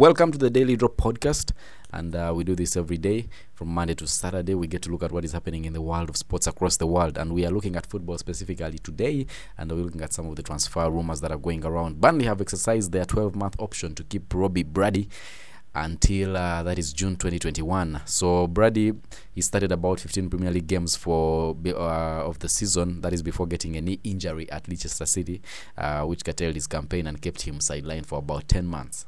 Welcome to the Daily Drop podcast, and uh, we do this every day from Monday to Saturday. We get to look at what is happening in the world of sports across the world, and we are looking at football specifically today, and we're looking at some of the transfer rumors that are going around. Burnley have exercised their 12-month option to keep Robbie Brady until uh, that is June 2021. So Brady he started about 15 Premier League games for uh, of the season. That is before getting a knee injury at Leicester City, uh, which curtailed his campaign and kept him sidelined for about 10 months.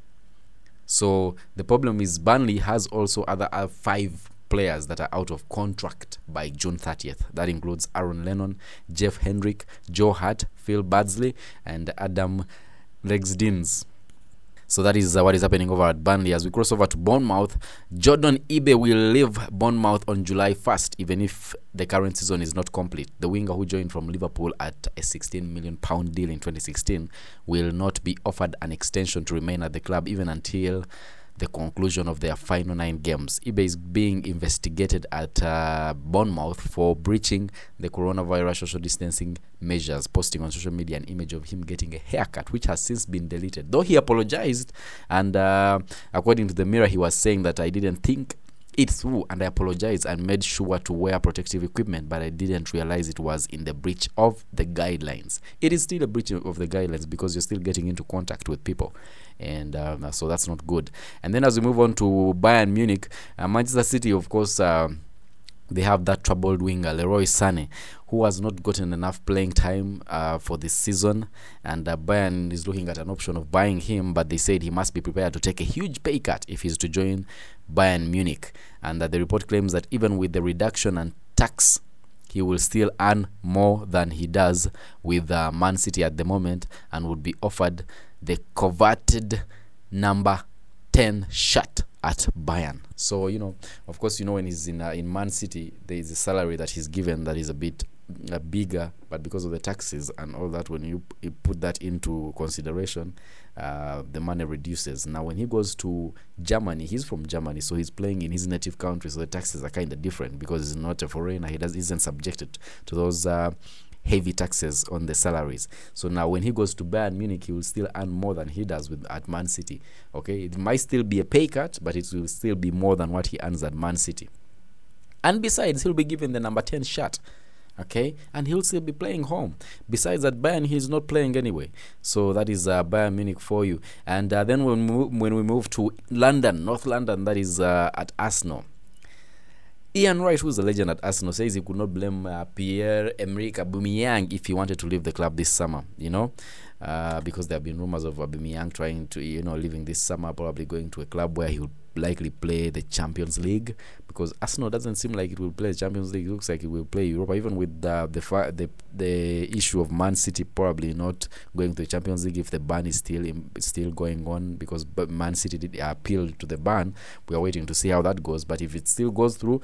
So the problem is Burnley has also other uh, five players that are out of contract by June 30th. That includes Aaron Lennon, Jeff Hendrick, Joe Hart, Phil Bardsley, and Adam Legzdins. So that is what is happening over at Burnley. As we cross over to Bournemouth, Jordan Ibe will leave Bournemouth on July 1st, even if the current season is not complete. The winger who joined from Liverpool at a 16 million pound deal in 2016 will not be offered an extension to remain at the club even until the conclusion of their final nine games. eBay is being investigated at uh, Bournemouth for breaching the coronavirus social distancing measures, posting on social media an image of him getting a haircut, which has since been deleted. Though he apologized, and uh, according to the Mirror, he was saying that I didn't think it through and I apologized and made sure to wear protective equipment, but I didn't realize it was in the breach of the guidelines. It is still a breach of the guidelines because you're still getting into contact with people, and um, so that's not good. And then as we move on to Bayern Munich, uh, Manchester City, of course. Uh, they have that troubled winger Leroy Sané, who has not gotten enough playing time uh, for this season, and uh, Bayern is looking at an option of buying him, but they said he must be prepared to take a huge pay cut if he's to join Bayern Munich. And uh, the report claims that even with the reduction and tax, he will still earn more than he does with uh, Man City at the moment, and would be offered the coveted number 10 shirt at Bayern. So you know, of course, you know when he's in uh, in Man City, there is a salary that he's given that is a bit uh, bigger, but because of the taxes and all that, when you, you put that into consideration, uh, the money reduces. Now, when he goes to Germany, he's from Germany, so he's playing in his native country, so the taxes are kind of different because he's not a foreigner. He does isn't subjected to those. Heavy taxes on the salaries. So now when he goes to Bayern Munich, he will still earn more than he does with at Man City. Okay, it might still be a pay cut, but it will still be more than what he earns at Man City. And besides, he'll be given the number 10 shirt. Okay, and he'll still be playing home. Besides that, Bayern he's not playing anyway. So that is uh, Bayern Munich for you. And uh, then when we, move, when we move to London, North London, that is uh, at Arsenal. Ian Wright, who's a legend at Arsenal, says he could not blame uh, Pierre-Emerick Aubameyang if he wanted to leave the club this summer. You know, uh, because there have been rumors of Aubameyang trying to, you know, leaving this summer, probably going to a club where he would likely play the Champions League. Because Arsenal doesn't seem like it will play the Champions League. It looks like it will play Europa, even with uh, the the the issue of Man City probably not going to the Champions League if the ban is still in, still going on. Because Man City did appeal to the ban. We are waiting to see how that goes. But if it still goes through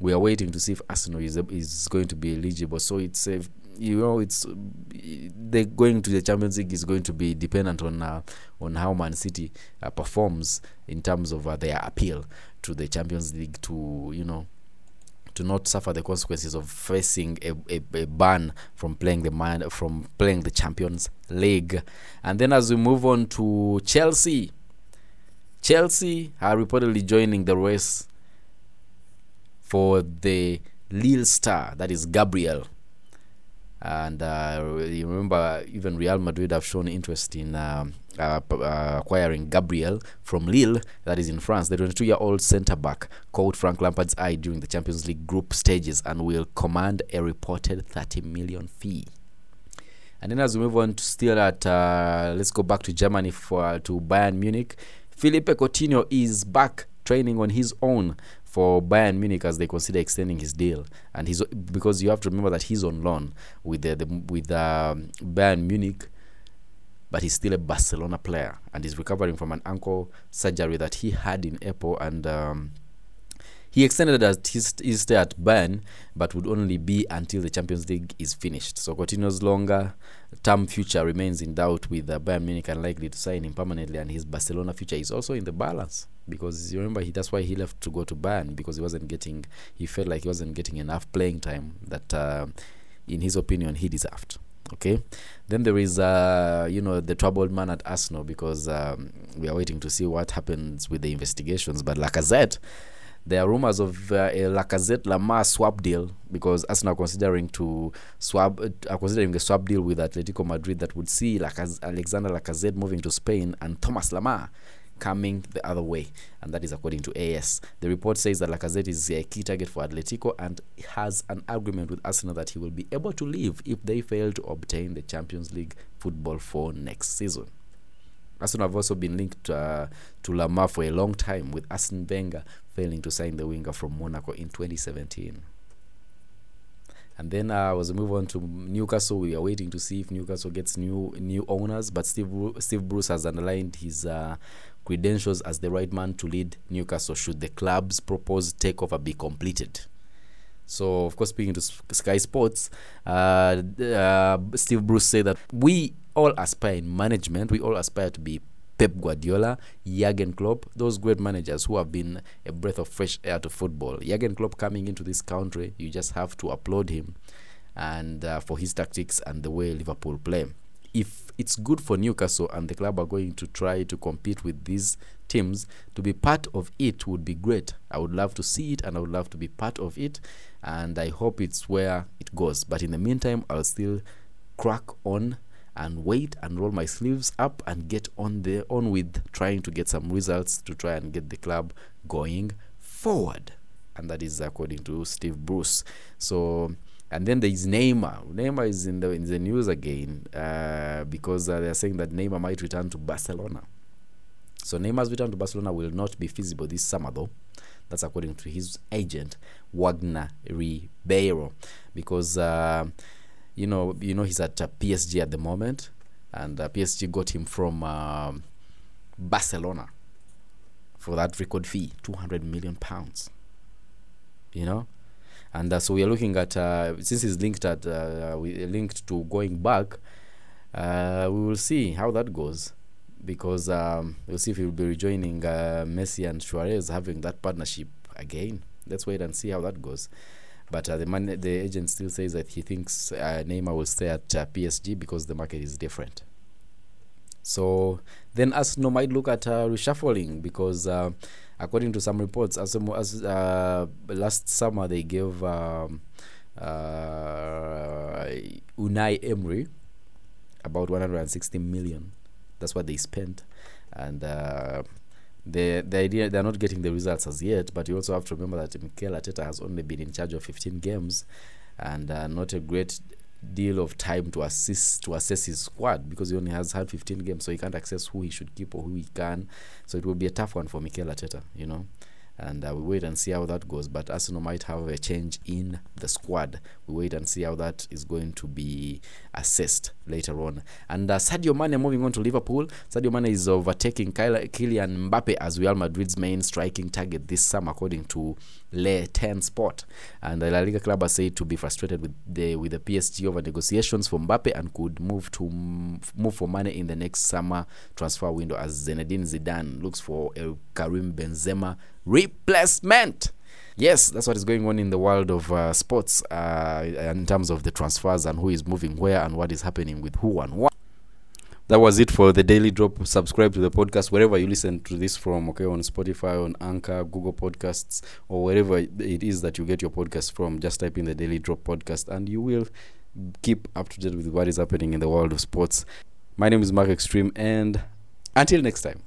we are waiting to see if Arsenal is is going to be eligible. So it's a you know it's the going to the Champions League is going to be dependent on uh, on how Man City uh, performs in terms of uh, their appeal to the Champions League to you know to not suffer the consequences of facing a, a, a ban from playing the man from playing the Champions League. And then as we move on to Chelsea, Chelsea are reportedly joining the race for the Lille star, that is Gabriel. And uh, you remember, even Real Madrid have shown interest in uh, uh, acquiring Gabriel from Lille, that is in France. The 22 year old centre back caught Frank Lampard's eye during the Champions League group stages and will command a reported 30 million fee. And then, as we move on to still at, uh, let's go back to Germany for to Bayern Munich. Philippe Coutinho is back training on his own for Bayern Munich as they consider extending his deal, and he's because you have to remember that he's on loan with the, the with um, Bayern Munich, but he's still a Barcelona player, and he's recovering from an ankle surgery that he had in April, and um, he extended his, his stay at Bayern, but would only be until the Champions League is finished. So Coutinho's longer term future remains in doubt with uh, Bayern Munich unlikely to sign him permanently, and his Barcelona future is also in the balance because you remember he that's why he left to go to Bayern because he wasn't getting he felt like he wasn't getting enough playing time that uh, in his opinion he deserved. Okay, then there is uh, you know the troubled man at Arsenal because um, we are waiting to see what happens with the investigations. But Lacazette, there are rumors of uh, a Lacazette Lemar swap deal because Arsenal are considering to swap uh, are considering a swap deal with Atletico Madrid that would see Lacaz- Alexander Lacazette moving to Spain and Thomas Lemar coming the other way, and that is according to AS. The report says that Lacazette is a key target for Atletico and has an agreement with Arsenal that he will be able to leave if they fail to obtain the Champions League football for next season. Arsenal have also been linked uh, to Lemar for a long time, with Arsene Wenger failing to sign the winger from Monaco in 2017. And then uh, was move on to Newcastle, we are waiting to see if Newcastle gets new new owners. But Steve Steve Bruce has underlined his uh, credentials as the right man to lead Newcastle should the club's proposed takeover be completed. So, of course, speaking to Sky Sports, uh, uh, Steve Bruce said that we all aspire in management, we all aspire to be Pep Guardiola, Jurgen Klopp, those great managers who have been a breath of fresh air to football. Jurgen Klopp coming into this country, you just have to applaud him and uh, for his tactics and the way Liverpool play. If it's good for Newcastle and the club are going to try to compete with these teams, to be part of it would be great. I would love to see it and I would love to be part of it, and I hope it's where it goes. But in the meantime, I'll still crack on and wait and roll my sleeves up and get on the on with trying to get some results to try and get the club going forward and that is according to Steve Bruce so and then there is Neymar. Neymar is in the in the news again uh, because uh, they're saying that Neymar might return to Barcelona. So Neymar's return to Barcelona will not be feasible this summer though. That's according to his agent Wagner Ribeiro. Because uh, you know, you know he's at uh, PSG at the moment, and uh, PSG got him from um Barcelona for that record fee, two hundred million pounds. You know, and uh, so we are looking at uh, since he's linked at uh, linked to going back, uh, we will see how that goes. Because um, we'll see if he'll be rejoining uh, Messi and Suarez having that partnership again. Let's wait and see how that goes. But uh, the man, the agent still says that he thinks uh, Neymar will stay at uh, PSG because the market is different. So then Arsenal might look at uh, reshuffling because, uh, according to some reports, as, as uh, last summer they gave um, uh, Unai Emery about 160 million. That's what they spent, and uh, the the idea they're not getting the results as yet. But you also have to remember that Mikel Arteta has only been in charge of 15 games, and uh, not a great deal of time to assist to assess his squad because he only has had 15 games, so he can't access who he should keep or who he can. So it will be a tough one for Mikel Arteta, you know. And uh, we wait and see how that goes. But Arsenal might have a change in the squad. We wait and see how that is going to be assessed later on. And uh, Sadio Mane moving on to Liverpool. Sadio Mane is overtaking Kylian Mbappe as Real Madrid's main striking target this summer, according to Le 10 Sport. And the La Liga club are said to be frustrated with the with the PSG over negotiations for Mbappe and could move to move for money in the next summer transfer window as Zinedine Zidane looks for a Karim Benzema replacement. Yes, that's what is going on in the world of uh, sports uh, in terms of the transfers and who is moving where and what is happening with who and what. That was it for the daily drop. Subscribe to the podcast wherever you listen to this from, okay, on Spotify, on Anchor, Google Podcasts, or wherever it is that you get your podcast from. Just type in the daily drop podcast and you will keep up to date with what is happening in the world of sports. My name is Mark Extreme, and until next time.